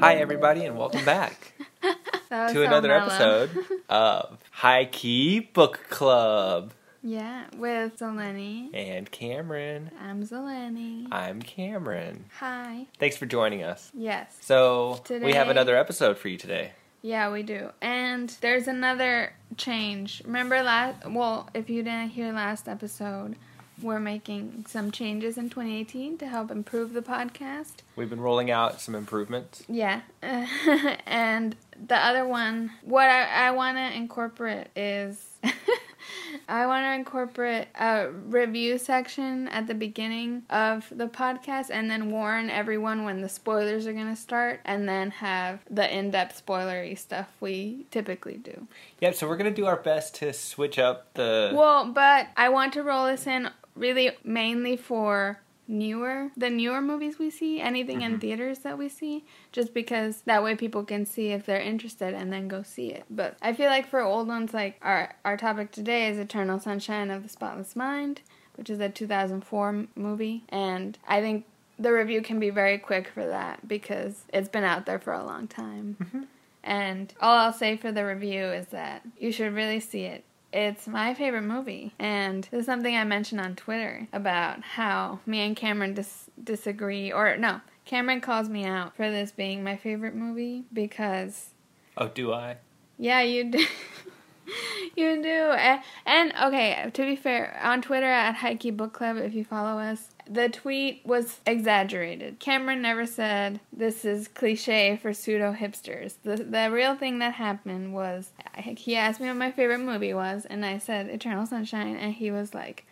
Hi, everybody, and welcome back to another mellow. episode of High Key Book Club. yeah, with Zeleny. And Cameron. I'm Zeleny. I'm Cameron. Hi. Thanks for joining us. Yes. So, we have another episode for you today. Yeah, we do. And there's another change. Remember last well, if you didn't hear last episode, we're making some changes in 2018 to help improve the podcast. We've been rolling out some improvements. Yeah. and the other one, what I, I want to incorporate is I want to incorporate a review section at the beginning of the podcast and then warn everyone when the spoilers are going to start and then have the in depth spoilery stuff we typically do. Yep, so we're going to do our best to switch up the. Well, but I want to roll this in really mainly for newer the newer movies we see anything in mm-hmm. theaters that we see just because that way people can see if they're interested and then go see it. But i feel like for old ones like our our topic today is eternal sunshine of the spotless mind which is a 2004 movie. And i think the review can be very quick for that because it's been out there for a long time. Mm-hmm. And all I'll say for the review is that you should really see it. It's my favorite movie. And this is something I mentioned on Twitter about how me and Cameron dis- disagree. Or, no, Cameron calls me out for this being my favorite movie because, oh, do I? yeah, you do. you do. And, and, okay, to be fair, on Twitter at High Key Book Club, if you follow us, the tweet was exaggerated. Cameron never said this is cliche for pseudo hipsters. The the real thing that happened was he asked me what my favorite movie was, and I said Eternal Sunshine, and he was like,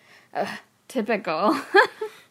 typical.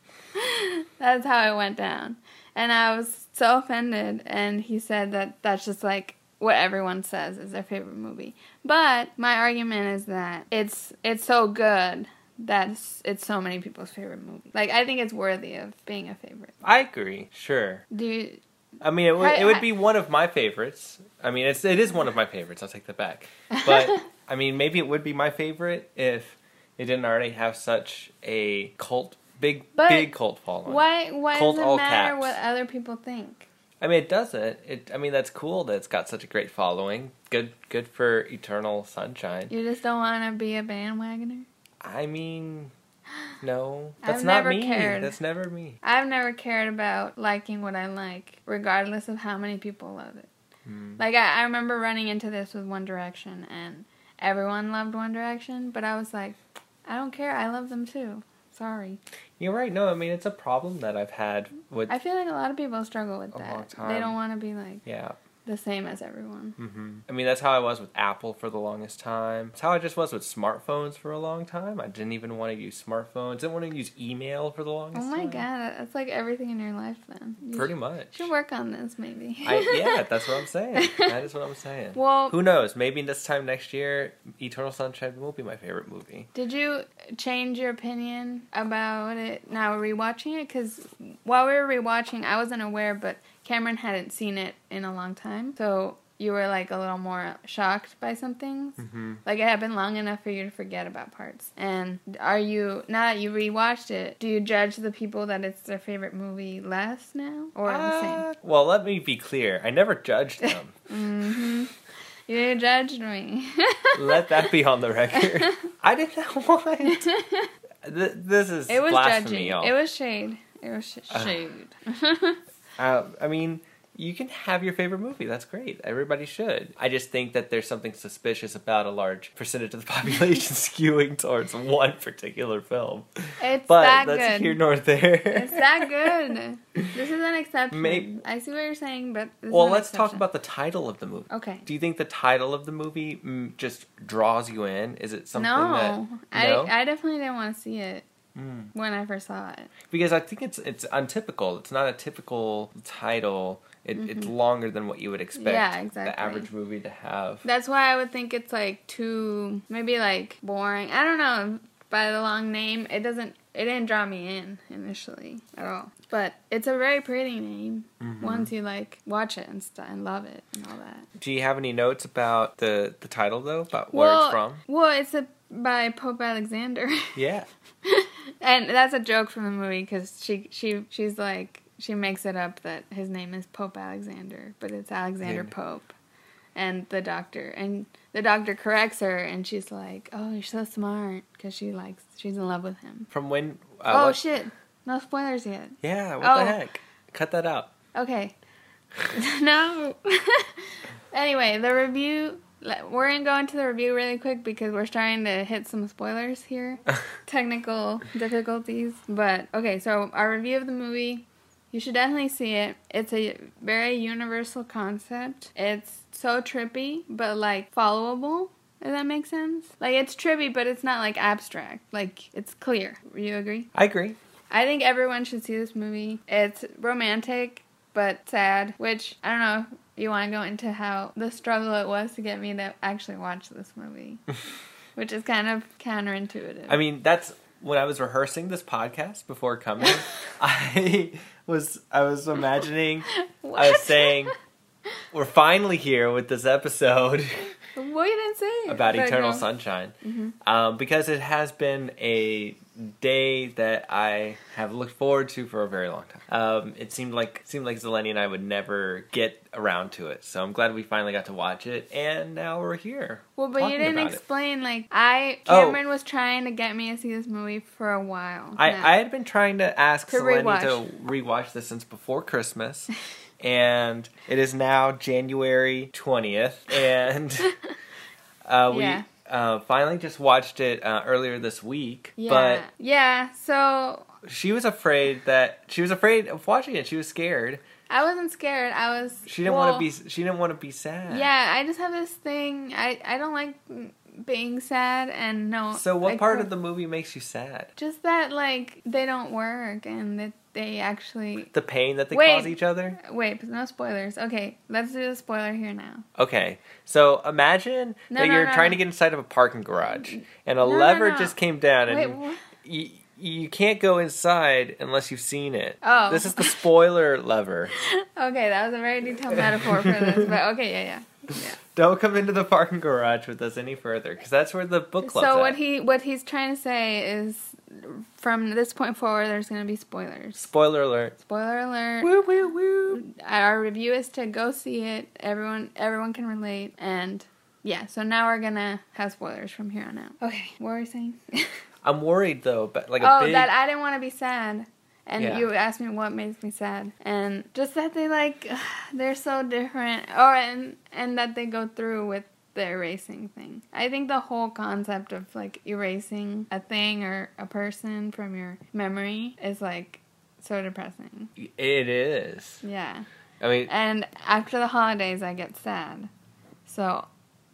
that's how it went down, and I was so offended. And he said that that's just like what everyone says is their favorite movie. But my argument is that it's it's so good that it's, so many people's favorite movie. Like I think it's worthy of being a favorite. I agree, sure. Do you, I mean, it would, it would be one of my favorites. I mean, it's it is one of my favorites. I'll take that back. But I mean, maybe it would be my favorite if it didn't already have such a cult, big But big cult following. why why Cult does it matter caps. what other people think? I mean, it doesn't. It. I mean, that's cool that it's got such a great following. Good, good for Eternal Sunshine. You just don't want to be a bandwagoner. I mean, no, that's I've not me. cared. That's never me. I've never cared about liking what I like, regardless of how many people love it. Hmm. Like I, I remember running into this with One Direction, and everyone loved One Direction, but I was like, I don't care. I love them too. Sorry. You're right. No, I mean it's a problem that I've had with. I feel like a lot of people struggle with that. They don't want to be like yeah. The same as everyone. hmm I mean, that's how I was with Apple for the longest time. It's how I just was with smartphones for a long time. I didn't even want to use smartphones. Didn't want to use email for the longest. Time. Oh longest my time. god, that's like everything in your life then. You Pretty much. should work on this maybe. I, yeah, that's what I'm saying. That is what I'm saying. well, Who knows? Maybe this time next year, Eternal Sunshine will be my favorite movie. Did you change your opinion about it now rewatching it? Because while we were rewatching, I wasn't aware, but Cameron hadn't seen it in a long time. So you were like a little more shocked by some things. Mm-hmm. Like it had been long enough for you to forget about parts. And are you, now that you rewatched it, do you judge the people that it's their favorite movie less now? Or the same? Uh, well, let me be clear. I never judged them. hmm You judged me. let that be on the record. I did not want. Th- this is it was blasphemy, judging. y'all. It was shade. It was sh- shade. Uh, I mean, you can have your favorite movie. That's great. Everybody should. I just think that there's something suspicious about a large percentage of the population skewing towards one particular film. It's But that that's good. here nor there. It's that good. This is an exception. May- I see what you're saying, but well, let's talk about the title of the movie. Okay. Do you think the title of the movie mm, just draws you in? Is it something no, that no? I I definitely didn't want to see it Mm. when I first saw it. because I think it's it's untypical. It's not a typical title It, It's longer than what you would expect Mm-hmm. Yeah, the average movie to have. That's why I would think it's like too maybe like boring. I don't know. By the long name, it doesn't. It didn't draw me in initially at all. But it's a very pretty name Mm-hmm. once you like watch it and stuff and love it and all that. Do you have any notes about the, the title, though? About where well, it's from? well, it's a, by Pope Alexander, Yeah. and that's a joke from the movie because she she she's like she makes it up that his name is Pope Alexander, but it's Alexander Yeah. Pope, and the doctor and the doctor corrects her, and she's like, "Oh, you're so smart," because she likes she's in love with him. From when? Uh, oh what- shit! No spoilers yet. Yeah, what Oh. the heck? Cut that out. Okay. no. anyway, the review. We're gonna go into the review really quick because we're trying to hit some spoilers here, technical difficulties. But okay, so our review of the movie, you should definitely see it. It's a very universal concept. It's so trippy, but like followable. Does that make sense? Like it's trippy, but it's not like abstract. Like it's clear. You agree? I agree. I think everyone should see this movie. It's romantic but sad, which I don't know if you want to go into how the struggle it was to get me to actually watch this movie, which is kind of counterintuitive. I mean, that's when I was rehearsing this podcast before coming. I was I was imagining I was saying we're finally here with this episode you didn't say it, about Eternal. Sunshine, Mhm. um, because it has been a day that I have looked forward to for a very long time. Um, it seemed like seemed like Zeleny and I would never get around to it, so I'm glad we finally got to watch it, and now we're here. Well, but you didn't about it. explain. Like I, Oh. Cameron was trying to get me to see this movie for a while. I. I had been trying to ask To Selene rewatch. to rewatch this since before Christmas, and it is now January twentieth, and uh, we Yeah. Uh, finally just watched it uh, earlier this week. yeah, yeah. So she was afraid that she was afraid of watching it. She was scared. I wasn't scared. I was. She didn't well, want to be. She didn't want to be sad. Yeah, I just have this thing. I I don't like being sad and no. So what I part of the movie makes you sad? Just that like they don't work and that they actually The pain that they Wait. cause each other. wait. but No spoilers. Okay, let's do the spoiler here now. Okay, so imagine No, that no, you're no, trying to get inside of a parking garage, and a lever just came down, and Wait, you, you can't go inside unless you've seen it. Oh. This is the spoiler lever. Okay, that was a very detailed metaphor for this, but okay, yeah, yeah. yeah. Don't come into the parking garage with us any further, because that's where the book club's So what at. he what he's trying to say is, from this point forward, there's gonna be spoilers. Spoiler alert. Spoiler alert. Woo woo woo. Our review is to go see it. Everyone everyone can relate, and yeah. So now we're gonna have spoilers from here on out. Okay, what were we saying? I'm worried though, but like a oh, big. that I didn't want to be sad. And Yeah. you asked me what makes me sad, and just that they like they're so different, or and and that they go through with the erasing thing. I think the whole concept of like erasing a thing or a person from your memory is like so depressing. it is. Yeah, I mean, and after the holidays, I get sad, so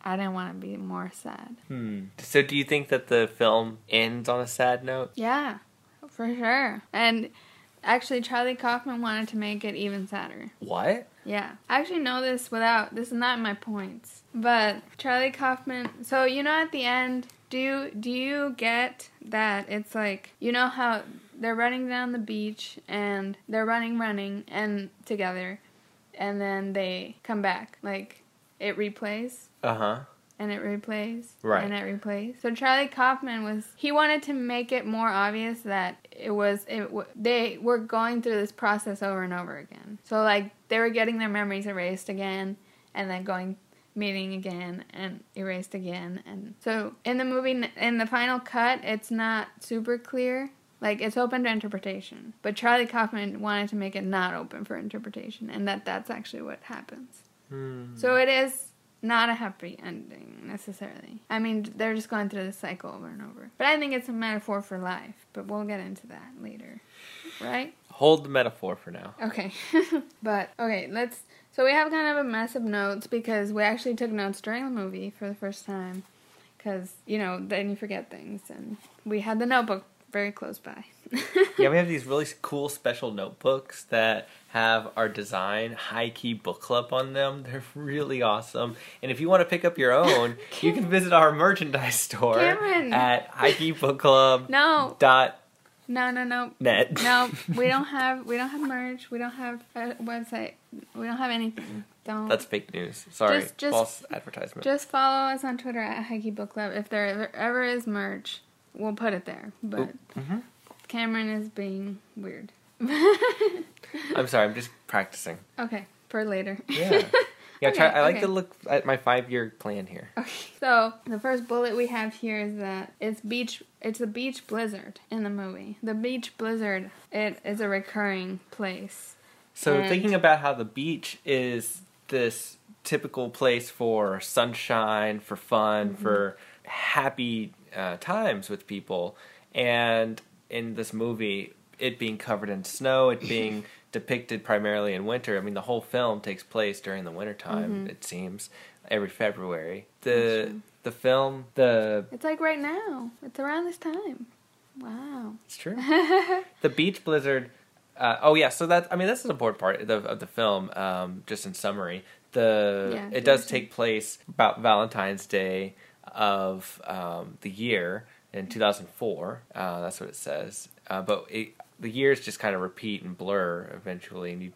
I didn't want to be more sad. hmm. So do you think that the film ends on a sad note? Yeah, for sure. And actually, Charlie Kaufman wanted to make it even sadder. What? Yeah, I actually know this without. This is not my points, but Charlie Kaufman. So you know, at the end, do you do you get that it's like you know how they're running down the beach and they're running, running, and together, and then they come back. Like it replays Uh huh. And it replays Right. and it replays. So Charlie Kaufman was he wanted to make it more obvious that it was it they were going through this process over and over again. So like they were getting their memories erased again and then going meeting again and erased again and so in the movie in the final cut it's not super clear like it's open to interpretation but charlie kaufman wanted to make it not open for interpretation and that that's actually what happens Hmm. so it is not a happy ending necessarily. I mean, they're just going through the cycle over and over. But I think it's a metaphor for life. But we'll get into that later, right? Hold the metaphor for now. Okay. but okay, let's. So we have kind of a mess of notes because we actually took notes during the movie for the first time. Because you know, then you forget things, and we had the notebook very close by. yeah, we have these really cool special notebooks that have our design high key book club on them. They're really awesome. And if you want to pick up your own, you can visit our merchandise store Cameron. at high key book club no, dot no, no, no. net. No, we don't have we don't have merch. We don't have a website. We don't have anything. Don't. That's fake news. Sorry, Just- just- false advertisement. Just follow us on Twitter at High Key Book Club. If there ever is merch, we'll put it there. But hmm Cameron is being weird. I'm sorry. I'm just practicing. okay, for later. Yeah. Yeah, try, I like okay. to look at my five year plan here. Okay, so the first bullet we have here is that it's beach. It's a beach blizzard in the movie. The beach blizzard. It is a recurring place. So And- thinking about how the beach is this typical place for sunshine, for fun, Mm-hmm. for happy uh, times with people, and in this movie, it being covered in snow, it being depicted primarily in winter. I mean, the whole film takes place during the wintertime, It seems every February. Mm-hmm. The the film, the It's like right now. It's around this time. Wow. it's true. the beach blizzard. Uh, oh yeah, so that I mean that's an important part of the, of the film. Um, just in summary, the Yeah, it does take place about Valentine's Day of um, the year in 2004. Uh, that's what it says. Uh, but it, the years just kind of repeat and blur eventually, and you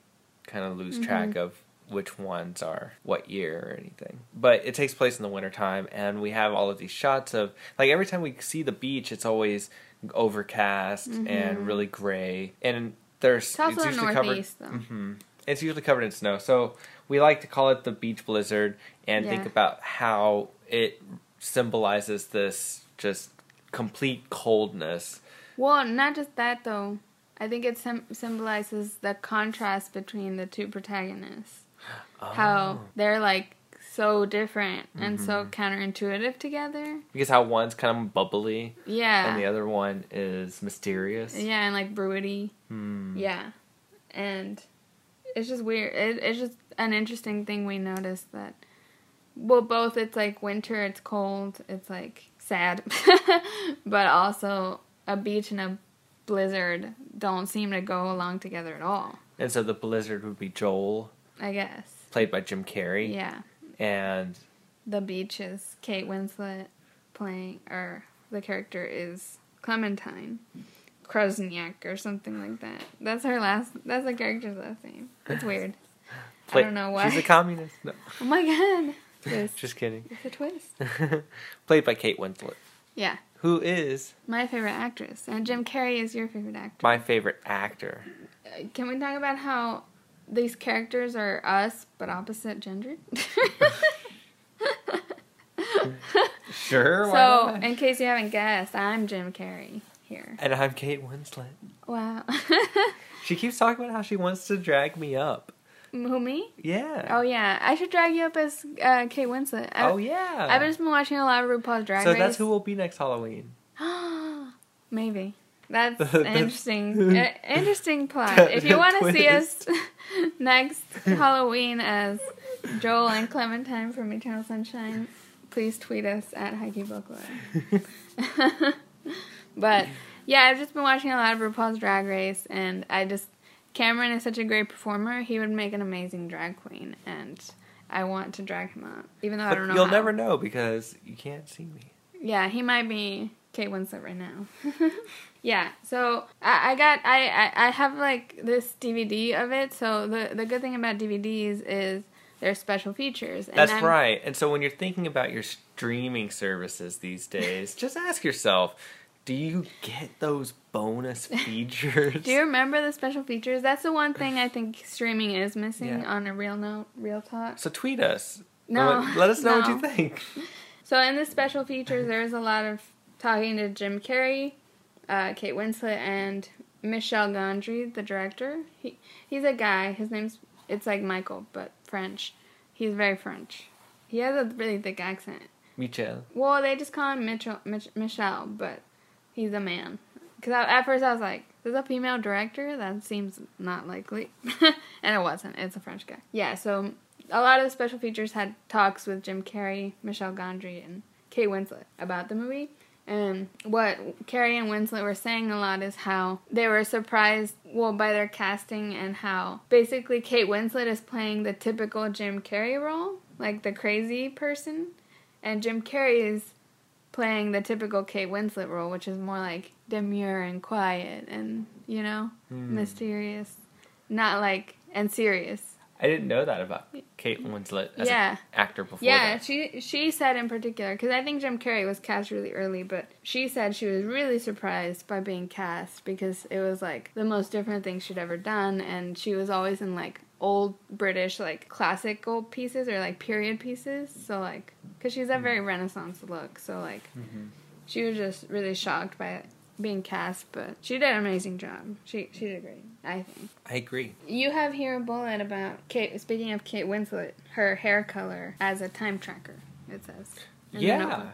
kind of lose track of which ones are what year or anything. But it takes place in the wintertime, and we have all of these shots of like every time we see the beach, it's always overcast and really gray, and there's It's also the usually covered. Northeast, though. hmm It's usually covered in snow, so we like to call it the beach blizzard and think about how it symbolizes this just complete coldness. Well, not just that though. I think it sym symbolizes the contrast between the two protagonists. How Oh. they're like so different and Mm-hmm. so counterintuitive together. because how one's kind of bubbly Yeah. and the other one is mysterious. Yeah, and like broody. Hmm. Yeah. And it's just weird. It, it's just an interesting thing we noticed that, well, both it's like winter, it's cold, it's like sad, but also a beach and a blizzard don't seem to go along together at all, And so the blizzard would be Joel, I guess. played by Jim Carrey, Yeah. and The beach is Kate Winslet playing, or the character is Clementine. Krosniak or something like that. That's her last. That's the character's last name. It's weird. play- I don't know why. she's a communist. No, Oh my god. Twist. just kidding. It's a twist. played by Kate Winslet, Yeah. who is My favorite actress. And Jim Carrey is your favorite actor. my favorite actor. Uh, Can we talk about how these characters are us but opposite gender? Sure. so, in case you haven't guessed, I'm Jim Carrey here. and I'm Kate Winslet. Wow. She keeps talking about how she wants to drag me up. Who, me? Yeah. Oh, yeah. I should drag you up as uh, Kate Winslet. I, Oh yeah. I've just been watching a lot of RuPaul's Drag so Race. that's who will be next Halloween. Maybe. That's an interesting, uh, interesting plot. If you want to see us next Halloween as Joel and Clementine from Eternal Sunshine, please tweet us at High Key Book but yeah, I've just been watching a lot of RuPaul's Drag Race, and I just Cameron is such a great performer. He would make an amazing drag queen, and I want to drag him up, even though I don't know. you'll how. never know because you can't see me. Yeah, he might be Kate Winslet right now. yeah, so I, I got I, I I have like this DVD of it. So the the good thing about DVDs is there's special features. And That's I'm- right. And so when you're thinking about your streaming services these days, just ask yourself, do you get those bonus features? Do you remember the special features? That's the one thing I think streaming is missing Yeah. on a real note, real talk. so tweet us. No, Let, us know what you think. So in the special features, there's a lot of talking to Jim Carrey, uh, Kate Winslet, and Michel Gondry, the director. He he's a guy. His name's it's like Michael, but French. He's very French. He has a really thick accent. Michel. Well, they just call him Mitchell, Mich- Michelle, but he's a man. Because at first I was like, "There's a female director? That seems not likely," and it wasn't. It's a French guy. Yeah. So a lot of the special features had talks with Jim Carrey, Michel Gondry, and Kate Winslet about the movie. And what Carrey and Winslet were saying a lot is how they were surprised, well, by their casting and how basically Kate Winslet is playing the typical Jim Carrey role, like the crazy person, and Jim Carrey is playing the typical Kate Winslet role, which is more like demure and quiet and, you know, hmm. mysterious. Not like, and serious. I didn't know that about Kate Winslet as Yeah. an actor before Yeah, that. she she said in particular because I think Jim Carrey was cast really early, but she said she was really surprised by being cast because it was like the most different thing she'd ever done, and she was always in like old British like classical pieces or like period pieces. So like, because she's a very mm. Renaissance look, so like, mm-hmm. she was just really shocked by being cast, but she did an amazing job. She she did great, I think. I agree. You have here a bullet about Kate. Speaking of Kate Winslet, her hair color as a time tracker. It says. Yeah.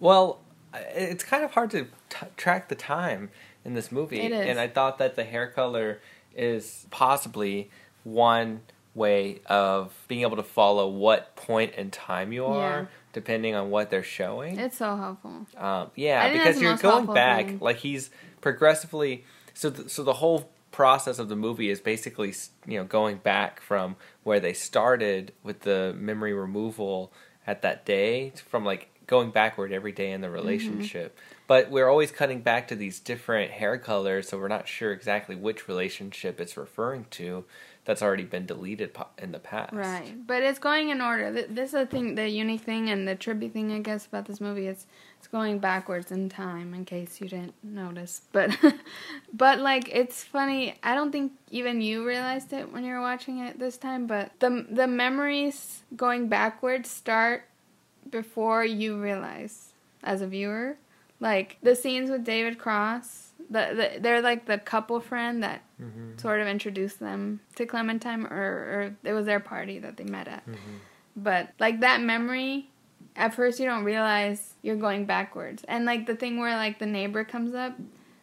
Well, it's kind of hard to t- track the time in this movie, and I thought that the hair color is possibly one way of being able to follow what point in time you are, Yeah. depending on what they're showing. It's so helpful. Um, yeah, I think that's because you're going back, thing. like he's progressively. So, th- so the whole process of the movie is basically, you know, going back from where they started with the memory removal at that day, from like going backward every day in the Mm-hmm. relationship. But we're always cutting back to these different hair colors, so we're not sure exactly which relationship it's referring to. That's already been deleted in the past. Right, but it's going in order. Th- This is the thing, the unique thing and the trippy thing, I guess, about this movie. It's it's going backwards in time, in case you didn't notice. But, but like, it's funny. I don't think even you realized it when you were watching it this time. But the the memories going backwards start before you realize as a viewer. Like the scenes with David Cross, the, the they're like the couple friend that Mm-hmm. sort of introduced them to Clementine, or, or it was their party that they met at. But like that memory, at first you don't realize you're going backwards, and like the thing where like the neighbor comes up,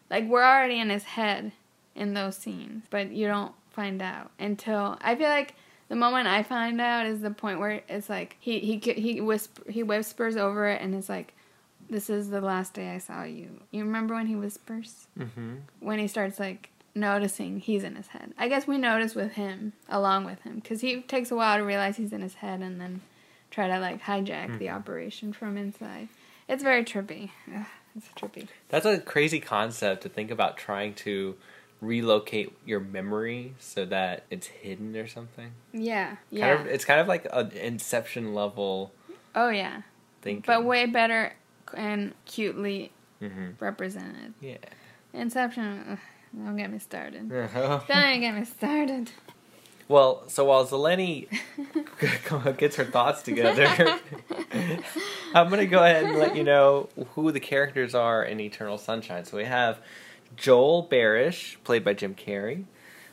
like we're already in his head in those scenes, but you don't find out until I feel like the moment I find out is the point where it's like he he he whisper he whispers over it, and it's like. This is the last day I saw you. You remember when he whispers? Mm-hmm. when he starts like noticing he's in his head. I guess we notice with him along with him because he takes a while to realize he's in his head and then try to like hijack the operation from inside. It's very trippy. Ugh, it's trippy. That's a crazy concept to think about trying to relocate your memory so that it's hidden or something. Yeah, Kind yeah. of, it's kind of like an Inception level oh yeah, thinking. but way better and cutely hmm represented. Yeah. Inception. Ugh, don't get me started. Don't get me started. well, so while Zeleny gets her thoughts together, I'm going to go ahead and let you know who the characters are in Eternal Sunshine. So we have Joel Barish, played by Jim Carrey.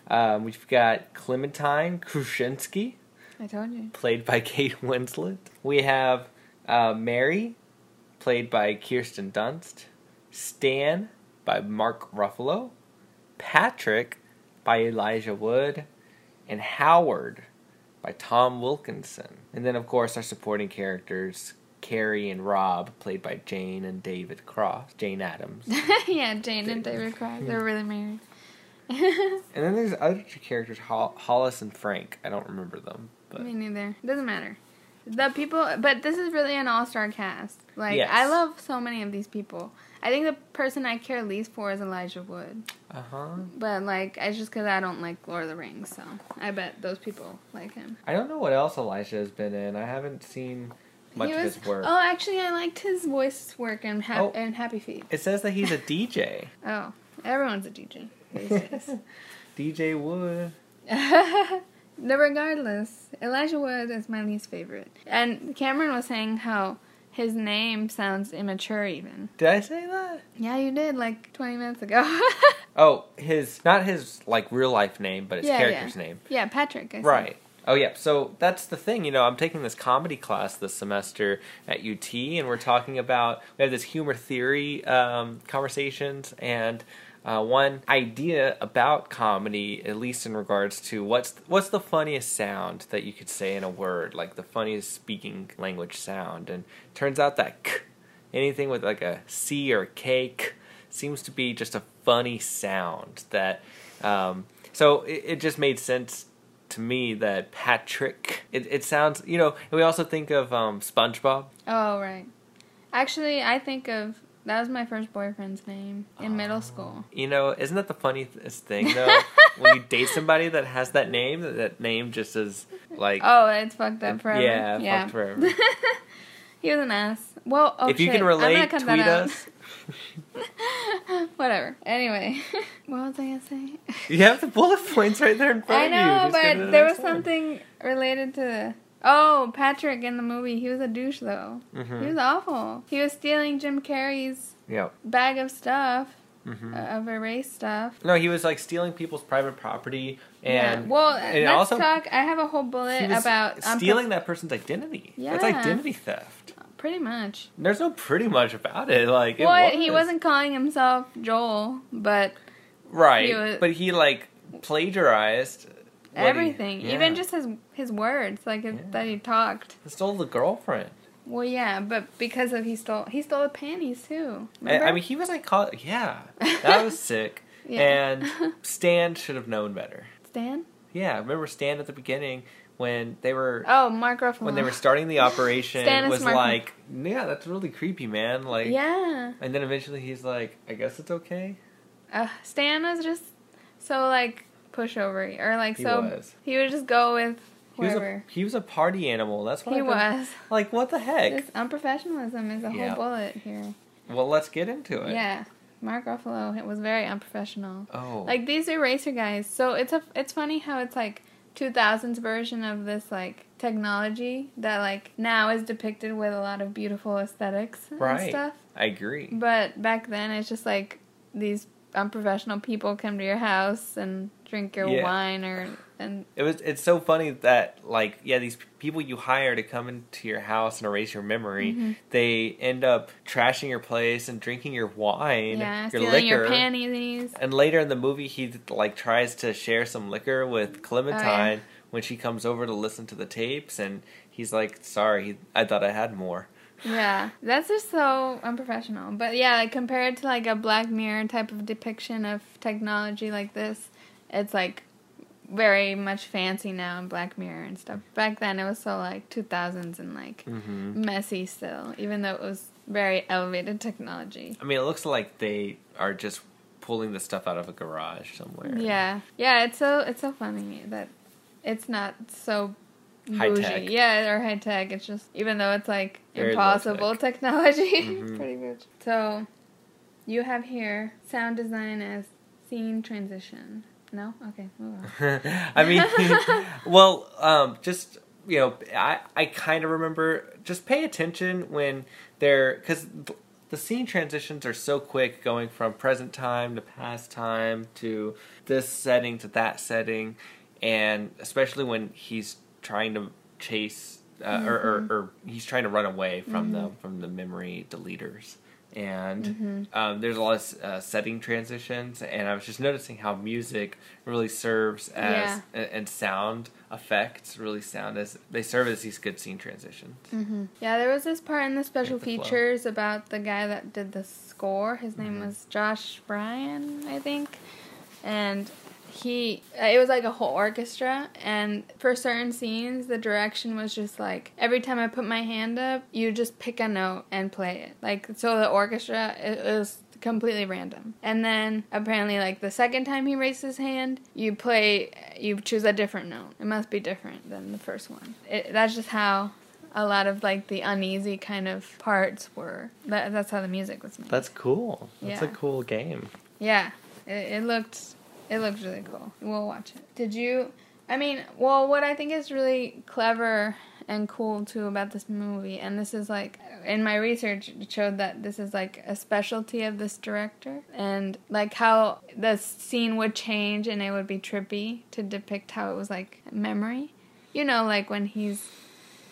Um, we've got Clementine Kruczynski, I told you. played by Kate Winslet. We have uh, Mary, played by Kirsten Dunst. Stan, by Mark Ruffalo. Patrick, by Elijah Wood. And Howard, by Tom Wilkinson. And then, of course, our supporting characters, Carrie and Rob, played by Jane and David Cross. Jane Adams. yeah, Jane and David Cross. They're hmm. really married. and then there's other two characters, Hol- Hollis and Frank. I don't remember them. But Me neither. Doesn't matter. The people, but this is really an all-star cast. Like Yes. I love so many of these people. I think the person I care least for is Elijah Wood. Uh huh. But like, it's just because I don't like Lord of the Rings, so I bet those people like him. I don't know what else Elijah has been in. I haven't seen much he of was. his work. Oh, actually, I liked his voice work in, ha- Oh. in Happy Feet. It says that he's a DJ. Oh, everyone's a DJ. DJ Wood. no, regardless, Elijah Wood is my least favorite. And Cameron was saying how his name sounds immature, even. Did I say that? Yeah, you did like 20 minutes ago. Oh, his not his like real life name, but his Yeah, character's yeah. name. yeah, Patrick. I said. Right. Oh yeah. So that's the thing. You know, I'm taking this comedy class this semester at UT, and we're talking about we have this humor theory um, conversations, and uh, one idea about comedy, at least in regards to what's what's the funniest sound that you could say in a word, like the funniest speaking language sound, and turns out that k anything with like a C or cake seems to be just a funny sound that. Um, so it, it just made sense to me that Patrick. It, it sounds you know. We also think of um, SpongeBob. Oh right. Actually, I think of that was my first boyfriend's name in middle oh. school. You know, isn't that the funniest thing though? when you date somebody that has that name, that, name just is like Oh, it's fucked up forever. yeah, yeah. fucked forever. he was an ass. Well, oh, if you shit. can I'm relate, tweet us. Whatever. Anyway, what was I gonna say? You have the bullet points right there in front I of you. I know, Just go to the but there was one. something related to. Oh, Patrick in the movie. He was a douche though. He Mhm. was awful. He was stealing Jim Carrey's Yep. bag of stuff, hmm uh, of erased stuff. No, he was like stealing people's private property and yeah. Well, and let's also talk. I have a whole he bullet about um, stealing that person's identity. That's Yeah. identity theft. Pretty much. There's no pretty much about it. Like it was. he wasn't calling himself Joel, but right, he was- but he like plagiarized what he- everything, yeah. even just his his words, like Yeah. that he talked. He stole the girlfriend. Well, yeah, but because of he stole he stole the panties too. I, I mean, he was like, call, yeah, that was sick. Yeah. And Stan should have known better. Stan. Yeah, remember Stan at the beginning when they were Oh, Mark Ruffalo. when they were starting the operation Stan was smart. like, yeah, that's really creepy, man. Like, yeah. and then eventually he's like, I guess it's okay. Uh, Stan was just so like pushover or like He so was. he would just go with He was whoever. a he was a party animal. That's what He I was. Like, what the heck? This unprofessionalism is a Yeah. whole bullet here. Well, let's get into it. Yeah. Mark Ruffalo was very unprofessional. Oh. Like these eraser guys. So it's a it's funny how it's like 2000s version of this like technology that like now is depicted with a lot of beautiful aesthetics and Right. stuff. I agree. But back then it's just like these unprofessional people come to your house and drink your Yeah. wine or and It was. It's so funny that like yeah, these people you hire to come into your house and erase your memory, Mhm. they end up trashing your place and drinking your wine, yeah, your liquor. your panties. And later in the movie, he like tries to share some liquor with Clementine Oh, when she comes over to listen to the tapes, and he's like, "Sorry, I thought I had more." Yeah, that's just so unprofessional. But yeah, like compared to like a Black Mirror type of depiction of technology like this, it's like very much fancy now in Black Mirror and stuff. Back then it was so like 2000s and like hmm messy still, even though it was very elevated technology. I mean, it looks like they are just pulling the stuff out of a garage somewhere. Yeah, yeah, it's so it's so funny that it's not so High bougie. tech. Yeah, or high tech. It's just even though it's like Very impossible tech. technology, Mhm. pretty much. So, you have here sound design as scene transition. No, okay, move on. I mean, well, um, just you know, I I kind of remember. Just pay attention when they're because the scene transitions are so quick, going from present time to past time to this setting to that setting, and especially when he's trying to chase. Uh, or, or, or he's trying to run away from the from the memory deleters, and Mhm. um, there's a lot of uh, setting transitions, and I was just noticing how music really serves as Yeah. and, sound effects really sound as they serve as these good scene transitions. hmm Yeah, there was this part in the special the flow. features about the guy that did the score. His name Mhm. was Josh Brion, I think, and he it was like a whole orchestra and for certain scenes the direction was just like every time i put my hand up you just pick a note and play it. Like so the orchestra it, it was completely random. And then apparently like the second time he raised his hand you play you choose a different note. It must be different than the first one. It, that's just how a lot of like the uneasy kind of parts were. That, that's how the music was made. That's cool. That's a cool game. yeah, it, it looked it looks really cool. We'll watch it. Did you? I mean, well, what I think is really clever and cool too about this movie, and this is like in my research it showed that this is like a specialty of this director, and like how the scene would change and it would be trippy to depict how it was like memory. You know, like when he's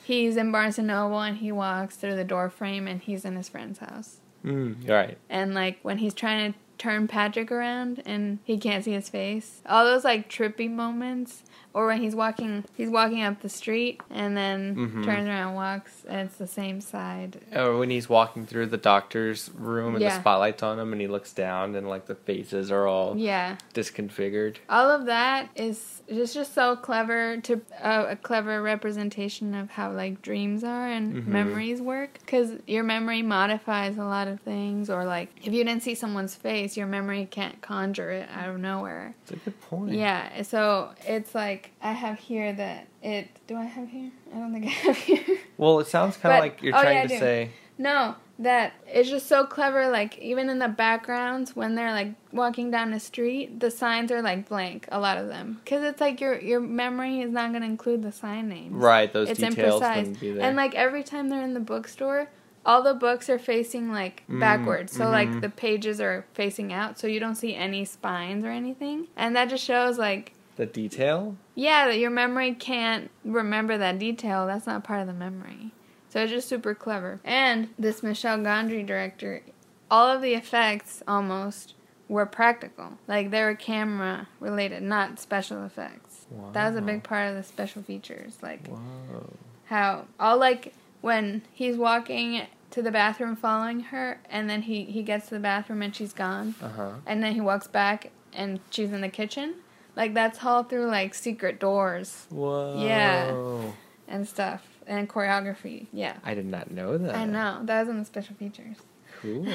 he's in Barnes and Noble and he walks through the door frame and he's in his friend's house Mm, right. and like when he's trying to turn Patrick around and he can't see his face. All those like trippy moments or when he's walking he's walking up the street and then Mhm. turns around and walks and it's the same side. Or when he's walking through the doctor's room and Yeah. the spotlight's on him and he looks down and like the faces are all Yeah. disconfigured. All of that is just just so clever to uh, a clever representation of how like dreams are and Mhm. memories work cuz your memory modifies a lot of things or like if you didn't see someone's face your memory can't conjure it out of nowhere. It's a good point. Yeah, so it's like I have here that it do I have here? I don't think I have here. Well, it sounds kind of like you're oh, trying yeah, to do. say. No, that it's just so clever. Like even in the backgrounds when they're like walking down the street, the signs are like blank. A lot of them, because it's like your your memory is not going to include the sign names. Right, those It's details imprecise. wouldn't be there. And like every time they're in the bookstore, all the books are facing like Mm, backwards. So mhm. like the pages are facing out, so you don't see any spines or anything. And that just shows like the detail? yeah, that your memory can't remember that detail. That's not part of the memory. So it's just super clever. And this Michel Gondry director, all of the effects almost were practical. Like they were camera related, not special effects. That was a big part of the special features. Like Whoa. how all like when he's walking to the bathroom following her and then he he gets to the bathroom and she's gone Uh huh. and then he walks back and she's in the kitchen like that's all through like secret doors Whoa. Yeah. and stuff and choreography yeah I did not know that. i know that was in the special features Cool.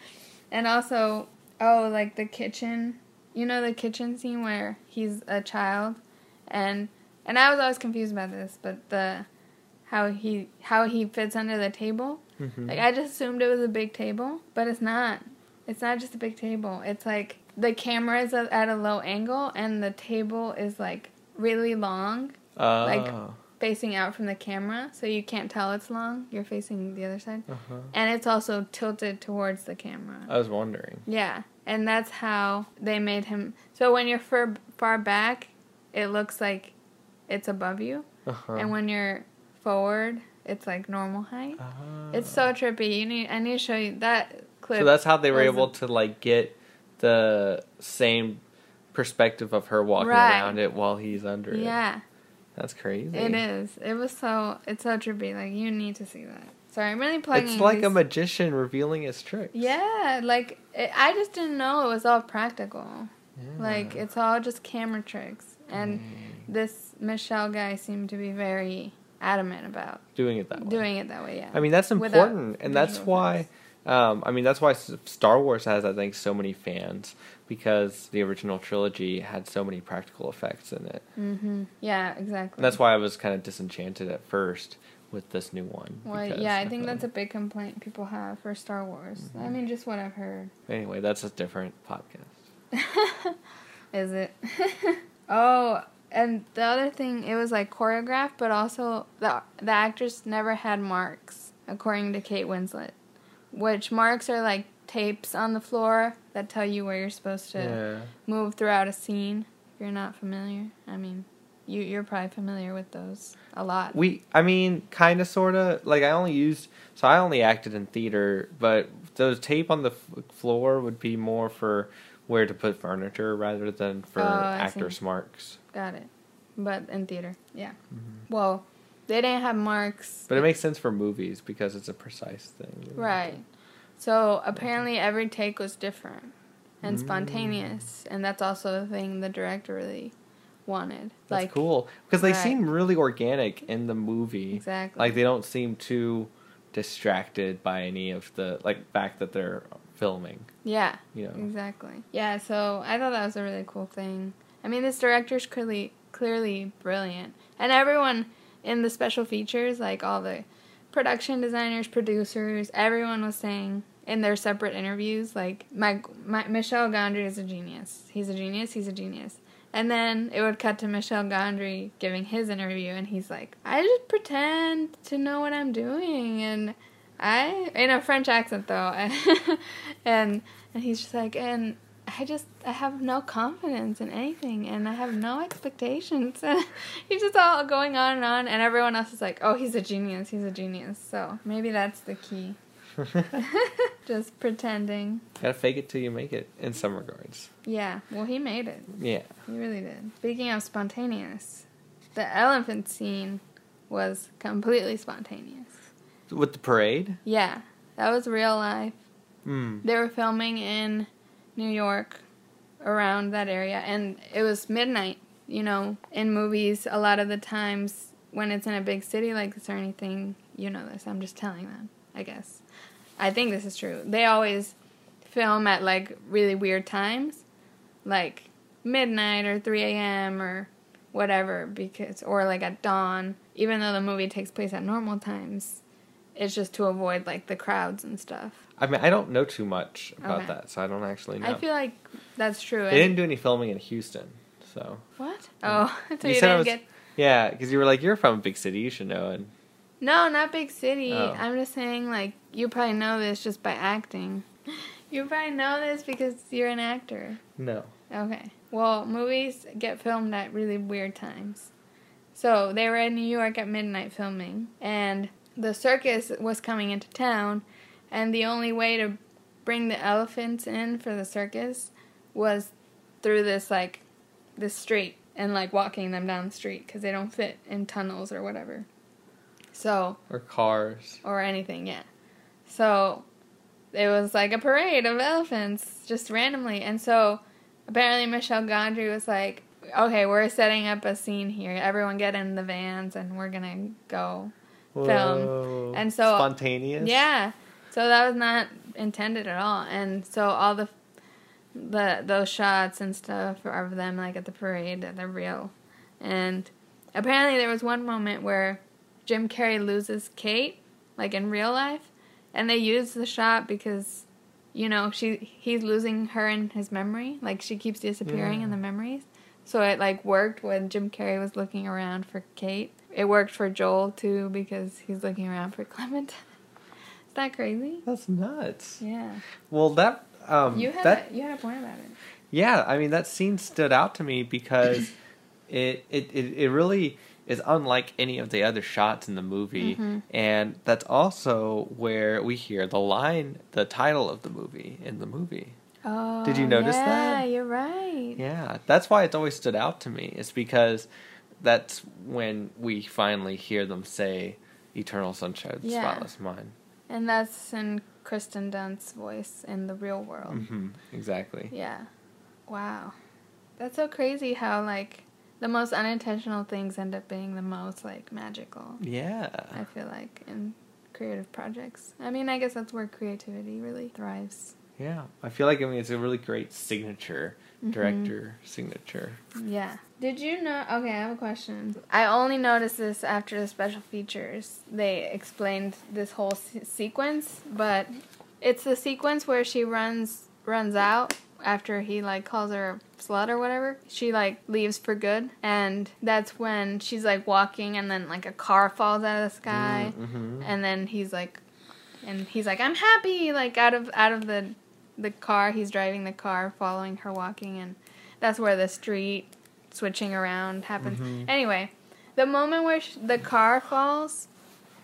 and also oh like the kitchen you know the kitchen scene where he's a child and and i was always confused about this but the how he how he fits under the table Mhm. like i just assumed it was a big table but it's not it's not just a big table it's like the camera is at a low angle and the table is like really long oh. like- facing out from the camera so you can't tell it's long you're facing the other side uh-huh. and it's also tilted towards the camera I was wondering. yeah, and that's how they made him. So when you're far, far back, it looks like it's above you, Uh-huh. and when you're forward, it's like normal height. Ah. It's so trippy. You need I need to show you that clip. So that's how they were able to like get the same perspective of her walking Right. around it while he's under it. yeah, That's crazy. it is. It was so it's so trippy. Like you need to see that. Sorry, I'm really plugging. It's like a magician revealing his tricks. Yeah, like it, I just didn't know it was all practical. Yeah. Like it's all just camera tricks, and Mm. this Michel guy seemed to be very adamant about doing it that way. doing it that way. Yeah. I mean, that's Without important, and that's why. Um, I mean, that's why Star Wars has, I think, so many fans because the original trilogy had so many practical effects in it. Mm-hmm. Yeah, exactly. And that's why I was kind of disenchanted at first with this new one. Well, yeah, I think that's a big complaint people have for Star Wars. I Mhm. mean, just what I've heard. Anyway, that's a different podcast. Is it? oh, and the other thing, it was like choreographed, but also the the actress never had marks, according to Kate Winslet. Which marks are like tapes on the floor that tell you where you're supposed to Yeah. move throughout a scene. If you're not familiar, I mean, you you're probably familiar with those a lot. We, I mean, kind of, sort of. Like, I only used, so I only acted in theater, but those tape on the f- floor would be more for where to put furniture rather than for Oh, actors' see. marks. Got it. But in theater, yeah. Mm-hmm. Well, they didn't have marks. But it makes sense for movies because it's a precise thing. Right. So apparently every take was different and Mm. spontaneous, and that's also the thing the director really wanted. That's like cool because they Right. seem really organic in the movie. exactly. Like they don't seem too distracted by any of the like fact that they're filming. yeah, You know. exactly. Yeah, so I thought that was a really cool thing. I mean, this director's clearly clearly brilliant, and everyone in the special features, like all the production designers, producers, everyone was saying in their separate interviews, like my, my Michel Gondry is a genius. He's a genius. He's a genius. And then it would cut to Michel Gondry giving his interview, and he's like, "I just pretend to know what I'm doing, and I in a French accent though, and and he's just like, and I just I have no confidence in anything, and I have no expectations. he's just all going on and on, and everyone else is like, oh, he's a genius, he's a genius. So maybe that's the key. just pretending. Gotta fake it till you make it in some regards. Yeah, well, he made it. Yeah. He really did. Speaking of spontaneous, the elephant scene was completely spontaneous. With the parade? Yeah, that was real life. Hmm. They were filming in New York around that area, and it was midnight. You know, in movies, a lot of the times when it's in a big city like this or anything, you know this. I'm just telling them, I guess. I think this is true. They always film at like really weird times, like midnight or 3 a.m. or whatever, because or like at dawn. Even though the movie takes place at normal times, it's just to avoid like the crowds and stuff. I mean, I don't know too much about Okay. that, so I don't actually know. I feel like that's true. they didn't do any filming in Houston, so. What? Mm. Oh, so You you, said I didn't was- get. Yeah, because you were like, you're from a big city, you should know. And No, not big city. Oh. I'm just saying, like, you probably know this just by acting. You probably know this because you're an actor. no. Okay. Well, movies get filmed at really weird times. So they were in New York at midnight filming, and the circus was coming into town, and the only way to bring the elephants in for the circus was through this like this street and like walking them down the street because they don't fit in tunnels or whatever. So Or cars. or anything, yeah. So it was like a parade of elephants just randomly. And so apparently Michel Gondry was like, okay, we're setting up a scene here. Everyone get in the vans and we're going to Film. And so- Spontaneous? Yeah. So that was not intended at all. And so all the the those shots and stuff of them like at the parade, they're real. And apparently there was one moment where Jim Carrey loses Kate, like in real life, and they used the shot because you know, she he's losing her in his memory, like she keeps disappearing in the memories. So it like worked when Jim Carrey was looking around for Kate. It worked for Joel too because he's looking around for Clement. Is that crazy? That's nuts. Yeah. Well, that. Um, You had that a, you had a point about it. Yeah, I mean that scene stood out to me because it, it it it really is unlike any of the other shots in the movie, Mhm. and that's also where we hear the line, the title of the movie in the movie. Oh, Did you notice yeah, that? Yeah, you're right. Yeah, that's why it's always stood out to me. It's because that's when we finally hear them say "Eternal Sunshine of the Yeah. Spotless Mind." And that's in Kristen Dunst's voice in the real world. hmm exactly. Yeah. Wow. That's so crazy how like the most unintentional things end up being the most like magical. Yeah. I feel like in creative projects. I mean, I guess that's where creativity really thrives. Yeah, I feel like I mean it's a really great signature, Mhm. director signature. Yeah. Did you know? Okay, I have a question. I only noticed this after the special features. They explained this whole se- sequence, but it's the sequence where she runs runs out after he like calls her a slut or whatever. She like leaves for good, and that's when she's like walking, and then like a car falls out of the sky, Mm-hmm. and then he's like, and he's like, I'm happy, like out of out of the the car. He's driving the car, following her walking, and that's where the street switching around happens. Mhm. Anyway, the moment where sh- the car falls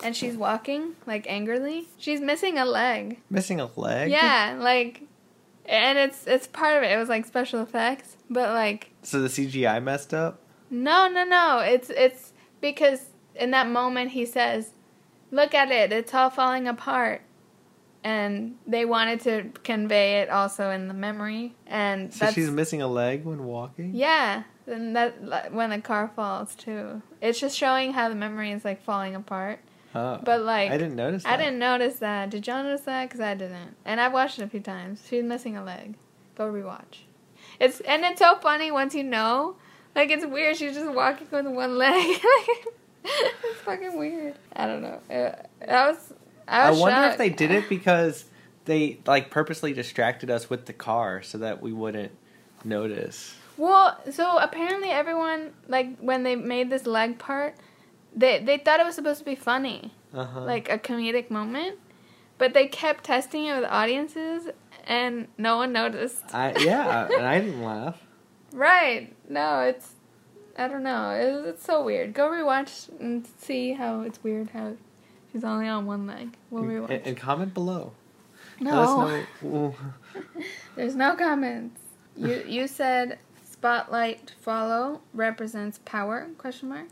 and she's walking like angrily, she's missing a leg. Missing a leg. Yeah, like, and it's it's part of it. It was like special effects, but like So the CGI messed up. no, no, no. It's it's because in that moment he says, "Look at it. It's all falling apart." And they wanted to convey it also in the memory, and So she's missing a leg when walking. yeah. And that when the car falls too, it's just showing how the memory is like falling apart. Oh, But like I didn't notice. That. I didn't notice that. Did y'all notice that? Because I didn't. And I've watched it a few times. She's missing a leg. Go rewatch. It's and it's so funny once you know. Like it's weird. She's just walking with one leg. it's fucking weird. I don't know. Uh, I was. I, I wonder if they did it because they like purposely distracted us with the car so that we wouldn't notice. Well, so apparently everyone like when they made this leg part, they they thought it was supposed to be funny. Uh huh. like a comedic moment, but they kept testing it with audiences and no one noticed. I yeah, and I didn't laugh. Right? No, it's I don't know. It's, it's so weird. Go rewatch and see how it's weird how she's only on one leg. We'll And, rewatch. and comment below. No, know- there's no comments. You you said spotlight follow represents power? Question mark.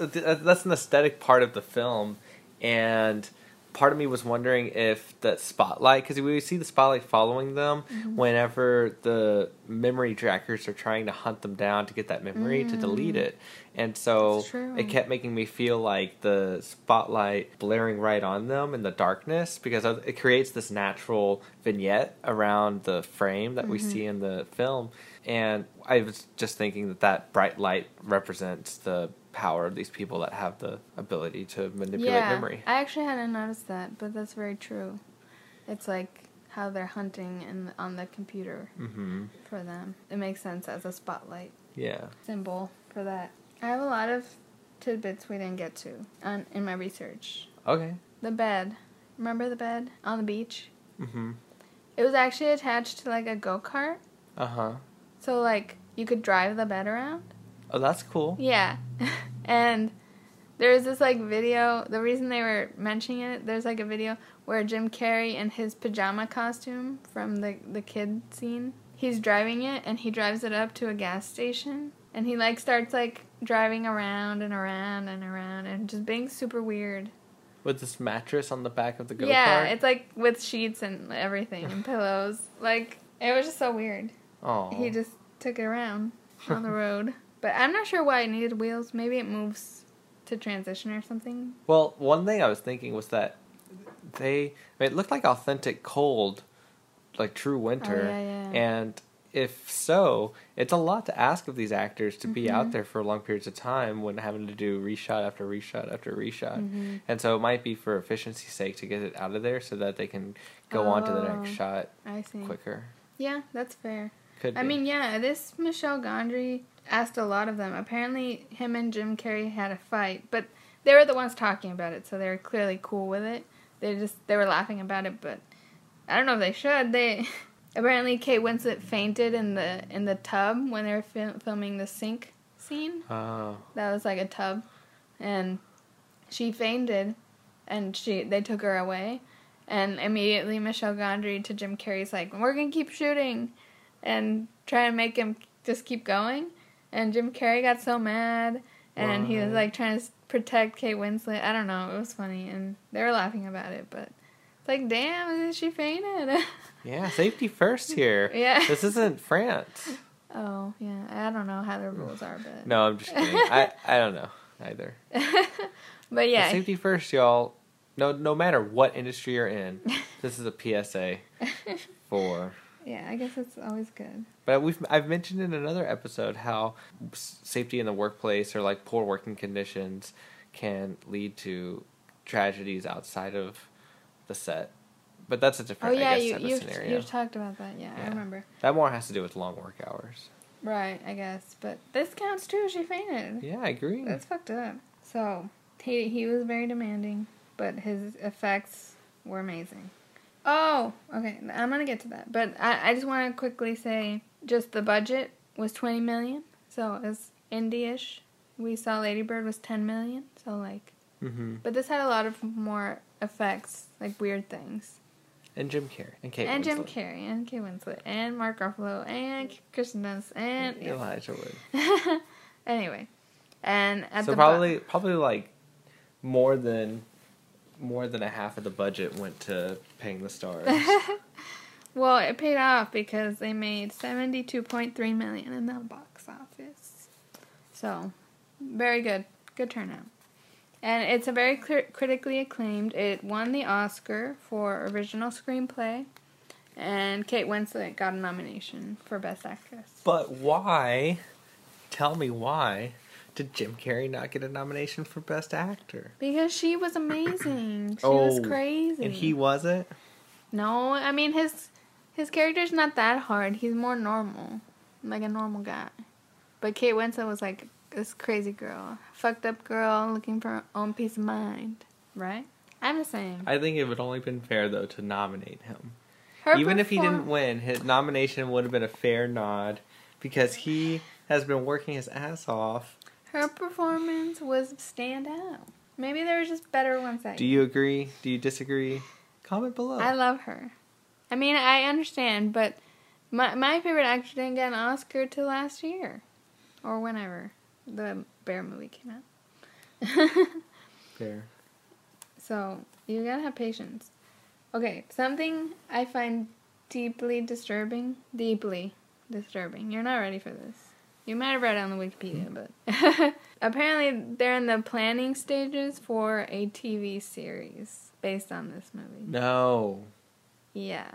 Uh, uh, that's an aesthetic part of the film and part of me was wondering if the spotlight because we see the spotlight following them Mm-hmm. whenever the memory trackers are trying to hunt them down to get that memory to delete it and so it kept making me feel like the spotlight blaring right on them in the darkness because it creates this natural vignette around the frame that we Mm-hmm. see in the film and i was just thinking that that bright light represents the power of these people that have the ability to manipulate yeah, memory I actually hadn't noticed that, but that's very true. It's like how they're hunting in on the computer hmm for them. It makes sense as a spotlight yeah symbol for that. I have a lot of tidbits we didn't get to on in my research. okay The bed. Remember the bed on the beach? Mm-hmm. It was actually attached to like a go kart, uh-huh so like you could drive the bed around. Oh that's cool Yeah. and there's this like video, the reason they were mentioning it, there's like a video where Jim Carrey in his pajama costume from the the kid scene, he's driving it and he drives it up to a gas station and he like starts like driving around and around and around and just being super weird. with this mattress on the back of the go-kart Yeah, it's like with sheets and everything and pillows. Like it was just so weird. oh He just took it around on the road. But I'm not sure why it needed wheels. Maybe it moves to transition or something. Well, one thing I was thinking was that they I mean, it looked like authentic cold, like true winter. Oh, yeah, yeah. And if so, it's a lot to ask of these actors to be Mm-hmm. out there for long periods of time when having to do reshot after reshot after reshot. Mm-hmm. And so it might be for efficiency's sake to get it out of there so that they can go on to the next Oh. shot I see. quicker. Yeah, that's fair. Could I mean, yeah, this Michel Gondry asked a lot of them. Apparently, him and Jim Carrey had a fight, but they were the ones talking about it, so they were clearly cool with it. They just they were laughing about it, but I don't know if they should. They apparently Kate Winslet fainted in the in the tub when they were fil- filming the sink scene. Oh. that was like a tub and she fainted and she they took her away and immediately Michel Gondry to Jim Carrey's like we're gonna keep shooting and try and make him just keep going and Jim Carrey got so mad and he was like trying to protect Kate Winslet I don't know it was funny and they were laughing about it but it's like damn she fainted Yeah, safety first here. Yeah. This isn't France. oh yeah I don't know how the rules are but No, I'm just kidding. I, I don't know either. but yeah Safety first, y'all. No, no matter what industry you're in, this is a PSA for. Yeah I guess it's always good But we've I've mentioned in another episode how safety in the workplace or like poor working conditions can lead to tragedies outside of the set. But that's a different Oh yeah, I guess, you type of you scenario. you talked about that. Yeah, I remember. That more has to do with long work hours. Right, I guess, but this counts too. She fainted. Yeah, I agree. That's fucked up. So he he was very demanding, but his effects were amazing. Oh, okay. I'm gonna get to that, but I I just want to quickly say just the budget was 20 million, so it's indie-ish. We saw Lady Bird was 10 million, so like, hmm but this had a lot of more effects, like weird things. And Jim Carrey and Kate and Jim Winslet. Carrey and Kate Winslet and Mark Ruffalo and Kristen Dunst and yeah. Elijah Wood. anyway, and at so the probably probably like more than more than a half of the budget went to paying the stars. well, it paid off because they made seventy two point three million in the box office. So, very good, good turnout. And it's a very cri- critically acclaimed. It won the Oscar for original screenplay, and Kate Winslet got a nomination for best actress. but why? Tell me why did Jim Carrey not get a nomination for best actor? Because she was amazing. She Oh, was crazy. And he wasn't. No, I mean his his character's not that hard. He's more normal, like a normal guy. But Kate Winslet was like this crazy girl, fucked up girl looking for her own peace of mind. Right? I'm just saying. I think it would only been fair though to nominate him. Her Even if he didn't win, his nomination would have been a fair nod because he has been working his ass off. Her performance was stand out. Maybe there were just better ones that Do you agree? Do you disagree? Comment below. I love her. I mean, I understand, but my my favorite actor didn't get an Oscar till last year, or whenever the Bear movie came out. Fair. so you gotta have patience. Okay, something I find deeply disturbing. Deeply disturbing. You're not ready for this. You might have read it on the Wikipedia, but apparently they're in the planning stages for a TV series based on this movie. No, Yeah.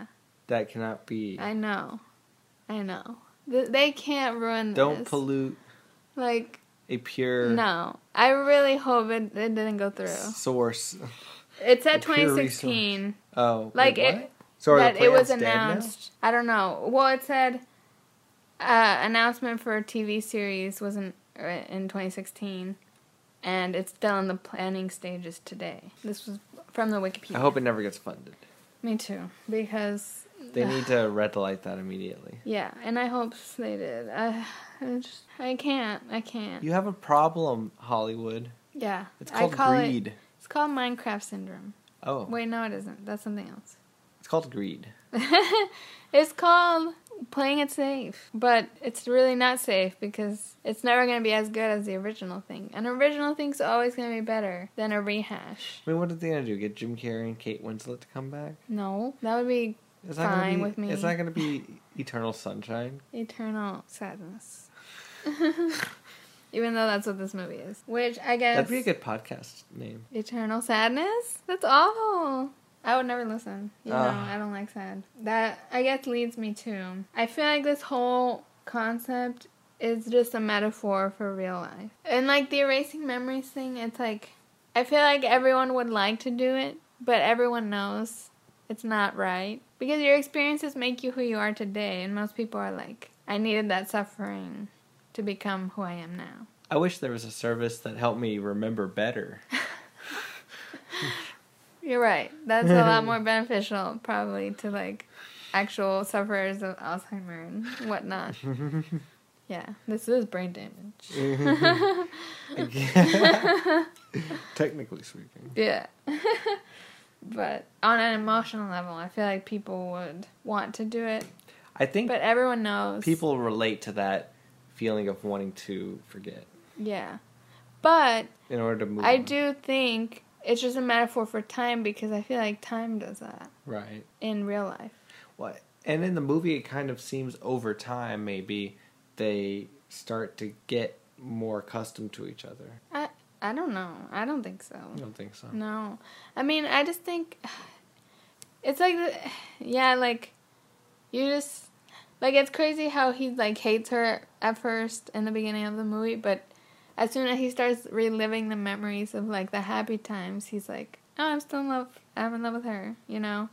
that cannot be. I know. I know. They can't ruin Don't this. pollute Like, a pure no. I really hope it, it didn't go through. source. Oh, it said 2016. Oh, Like, wait, it-? So that it was plans dead now? announced. I don't know. Well, it said uh, announcement for a TV series was in, uh, in 2016, and it's still in the planning stages today. This was from the Wikipedia. I hope it never gets funded. Me too, because They need to red light that immediately. yeah, and I hope they did. I, I just I can't. I can't. You have a problem, Hollywood. yeah, It's called call it- greed. it's called Minecraft syndrome. Oh, Wait, no, it isn't. That's something else. it's called greed. it's called playing it safe, but it's really not safe because it's never going to be as good as the original thing. An original thing's always going to be better than a rehash. I mean, what are they gonna do? Get Jim Carrey and Kate Winslet to come back? No, that would be It's not Fine be, with me. It's not gonna be Eternal Sunshine. eternal sadness. Even though that's what this movie is, which I guess That'd be a good podcast name. eternal sadness. That's awful. I would never listen. You ah. know, I don't like sad. That I guess leads me to I feel like this whole concept is just a metaphor for real life. And like the erasing memories thing, it's like I feel like everyone would like to do it, but everyone knows it's not right. Because your experiences make you who you are today, and most people are like, I needed that suffering to become who I am now. I wish there was a service that helped me remember better. You're right. That's a lot more beneficial, probably, to like actual sufferers of Alzheimer and whatnot. Yeah, this is brain damage. Technically speaking. Yeah. but on an emotional level, I feel like people would want to do it, I think but everyone knows. people relate to that feeling of wanting to forget Yeah. But in order to move I on. do think it's just a metaphor for time because I feel like time does that Right. in real life. What? And in the movie, it kind of seems over time, maybe they start to get more accustomed to each other. I I don't know. I don't think so. I don't think so. No. I mean, I just think it's like the, yeah, like you just like it's crazy how he like hates her at first in the beginning of the movie, but as soon as he starts reliving the memories of like the happy times, he's like, "Oh, I'm still in love. I'm in love with her." You know?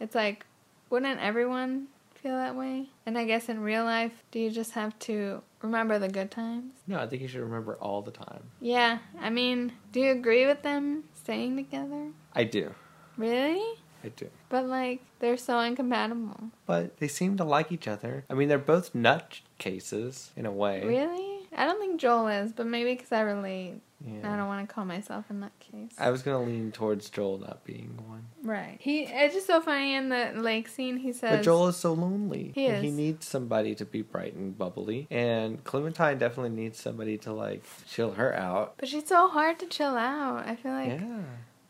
It's like wouldn't everyone feel that way? And I guess in real life, do you just have to remember the good times? No, I think you should remember all the time. Yeah. I mean, do you agree with them staying together? I do. Really? I do. But like they're so incompatible. But they seem to like each other. I mean, they're both nut cases in a way. Really? I don't think Joel is, but maybe because I relate. Yeah. I don't want to call myself in that case. I was gonna lean towards Joel not being one, Right. He. It's just so funny in the lake scene. He says. but Joel is so lonely. He and He needs somebody to be bright and bubbly, and Clementine definitely needs somebody to like chill her out. But she's so hard to chill out. I feel like yeah,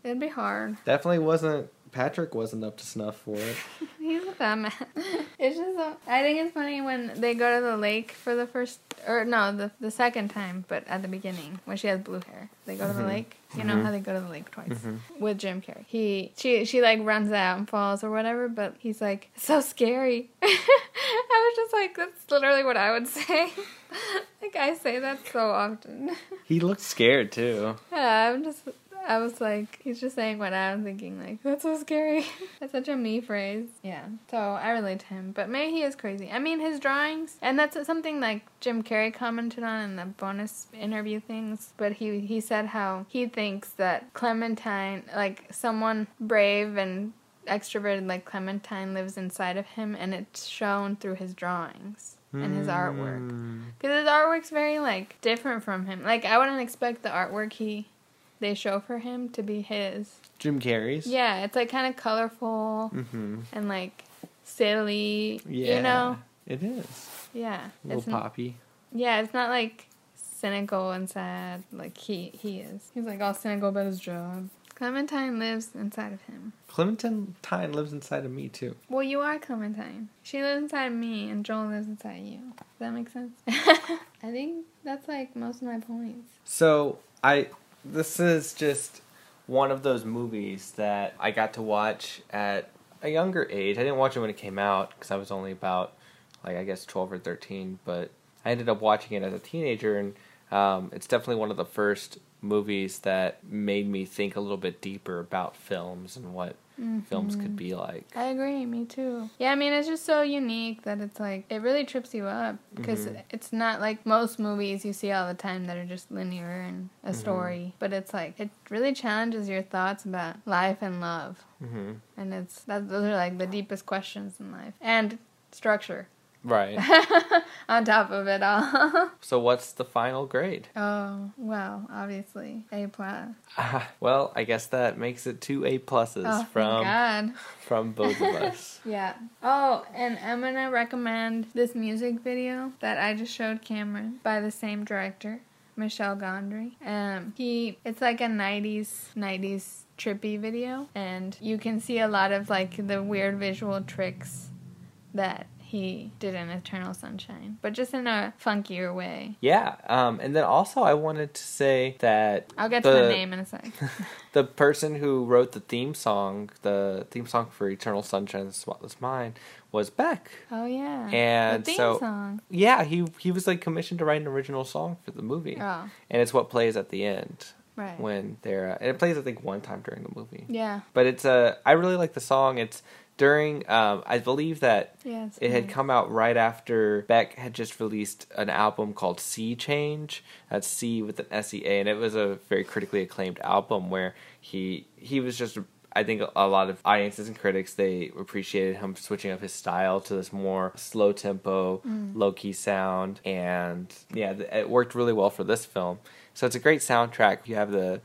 it'd be hard. definitely wasn't. Patrick wasn't up to snuff for it. He's a fat man. It's just. So, I think it's funny when they go to the lake for the first, or no, the the second time, but at the beginning when she has blue hair, they go to the Mhm. lake. You know Mhm. how they go to the lake twice. Mhm. with Jim Carrey. He she she like runs out and falls or whatever, but he's like so scary. I was just like that's literally what I would say. like I say that so often. He looked scared too. yeah, I'm just I was like he's just saying what I'm thinking like that's so scary. that's such a me phrase. Yeah. So I relate to him, but maybe he is crazy. I mean his drawings and that's something like Jim Carrey commented on in the bonus interview things, but he he said how he thinks that Clementine, like someone brave and extroverted like Clementine lives inside of him and it's shown through his drawings and his artwork. Mm. Cuz his artwork's very like different from him. Like I wouldn't expect the artwork he they show for him to be his. Jim Carrey's. Yeah, it's like kind of colorful Mm-hmm. and like silly. Yeah, You know? it is Yeah. a little It's poppy. yeah, it's not like cynical and sad like he he is. He's like all cynical about his job. Clementine lives inside of him. Clementine lives inside of me too. Well, you are Clementine. She lives inside of me, and Joel lives inside you. Does that make sense? I think that's like most of my points. So I, this is just one of those movies that I got to watch at a younger age. I didn't watch it when it came out because I was only about, like I guess twelve or thirteen. But I ended up watching it as a teenager, and um, it's definitely one of the first movies that made me think a little bit deeper about films and what films could be like. I agree, me too. Yeah, I mean, it's just so unique that it's like, it really trips you up because Mhm. it's not like most movies you see all the time that are just linear and a story, but it's like, it really challenges your thoughts about life and love. hmm And it's, that, those are like the deepest questions in life. And structure Right. on top of it all. so what's the final grade? oh, well, obviously, A plus. Ah, well, I guess that makes it two A pluses Oh, from God. from both of us. Yeah. Oh, and I'm gonna recommend this music video that I just showed Cameron by the same director, Michel Gondry. Um, he it's like a '90s '90s trippy video, and you can see a lot of like the weird visual tricks that he did in Eternal Sunshine, but just in a funkier way. Yeah, um, and then also I wanted to say that I'll get to The- the name in a sec. the person who wrote the theme song, the theme song for Eternal Sunshine of the Spotless Mind, was Beck. Oh yeah, And the theme so- song. Yeah, he he was like commissioned to write an original song for the movie, Oh, and it's what plays at the end right. when they're uh, and it plays I think one time during the movie. Yeah. But it's a I really like the song. It's during um, I believe that It had come out right after Beck had just released an album called Sea Change. That's C with an S E A, and it was a very critically acclaimed album where he he was just. I think a lot of audiences and critics they appreciated him switching up his style to this more slow tempo, low key sound, and yeah, it worked really well for this film. So it's a great soundtrack. You have the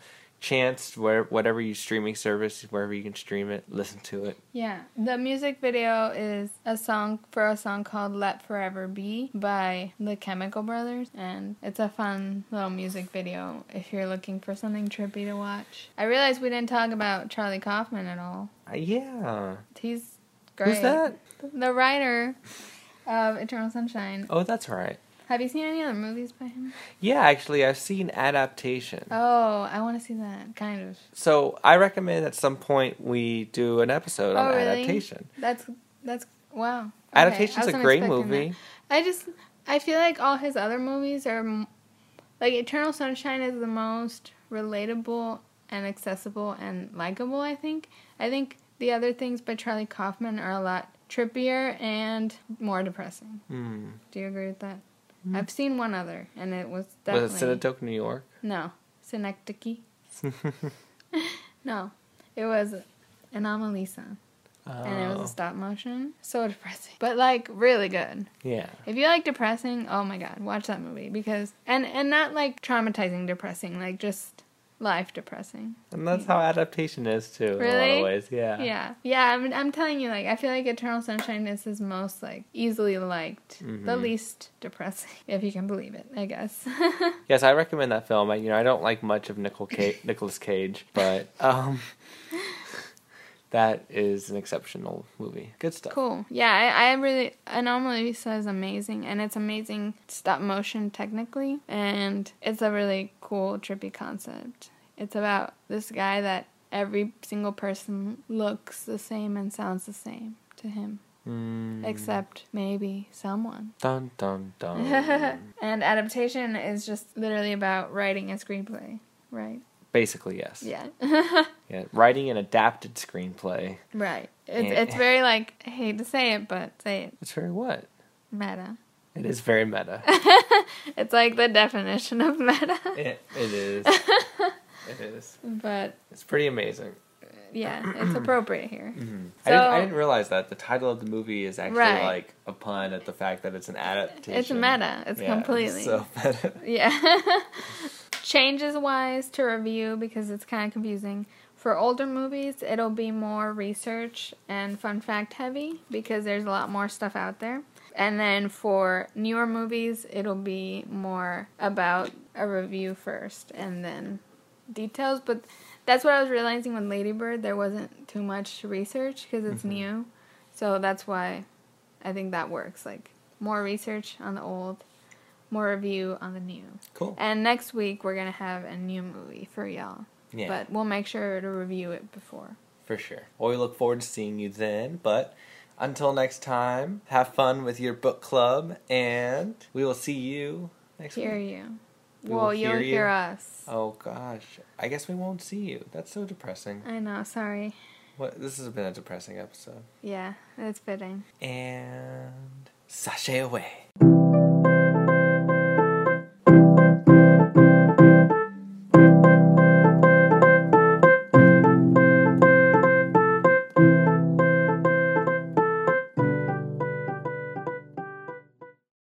chance where whatever you streaming service wherever you can stream it, listen to it. Yeah, the music video is a song for a song called Let Forever Be by the Chemical Brothers, and it's a fun little music video if you're looking for something trippy to watch. I realized we didn't talk about Charlie Kaufman at all. Uh, yeah, He's great. who's that? The writer of Eternal Sunshine. Oh, that's right. Have you seen any other movies by him? Yeah, actually, I've seen adaptation. Oh, I want to see that, kind of. So I recommend at some point we do an episode on Oh, really? adaptation. That's, that's, wow. Okay, Adaptation's a great expecting that. movie. I just I feel like all his other movies are like Eternal Sunshine is the most relatable and accessible and likable. I think. I think the other things by Charlie Kaufman are a lot trippier and more depressing. Hmm. Do you agree with that? Mm-hmm. I've seen one other, and it was definitely. Was it Cinetoke, New York? no Synecdoche. no, it was Anomalisa, and it was Oh, a stop motion. So depressing, but like really good. yeah. If you like depressing, oh my god, watch that movie because and and not like traumatizing depressing, like just life depressing. And that's how adaptation is too. In a lot Really? of ways, yeah. Yeah, yeah. I'm I'm telling you, like I feel like Eternal Sunshine is his most like easily liked, the Mhm. least depressing, if you can believe it. I guess. Yes, I recommend that film. I, you know, I don't like much of Nicol Ca- Nicolas Cage, but um, that is an exceptional movie. Good stuff. cool. Yeah, I, I really Anomalisa is amazing, and it's amazing stop motion technically, and it's a really cool trippy concept. It's about this guy that every single person looks the same and sounds the same to him, Mm. except maybe someone. Dun dun dun. and adaptation is just literally about writing a screenplay, right? Basically, yes. Yeah. Yeah, writing an adapted screenplay. right. It's, Eh. it's very like, I hate to say it, but say it, It's very what? meta. It is very meta. It's like the definition of meta. it, it is. It is. But It's pretty amazing. yeah, it's appropriate here. I, didn't, So- I didn't realize that the title of the movie is actually Right. like a pun at the fact that it's an adaptation. It's meta. It's Yeah, completely. so meta. Yeah. Changes wise to review because it's kind of confusing. For older movies, it'll be more research and fun fact heavy because there's a lot more stuff out there. And then for newer movies, it'll be more about a review first and then details. But that's what I was realizing with Ladybird. There wasn't too much research because it's Mhm. new. So that's why I think that works. Like more research on the old, more review on the new. Cool. And next week we're gonna have a new movie for y'all. Yeah. But we'll make sure to review it before. For sure. Well, we look forward to seeing you then. But until next time, have fun with your book club, and we will see you next week. Hear week. you. We will well, hear you'll you. hear us. Oh gosh, I guess we won't see you. That's so depressing. I know. Sorry. What? This has been a depressing episode. Yeah, it's fitting. And sashay away.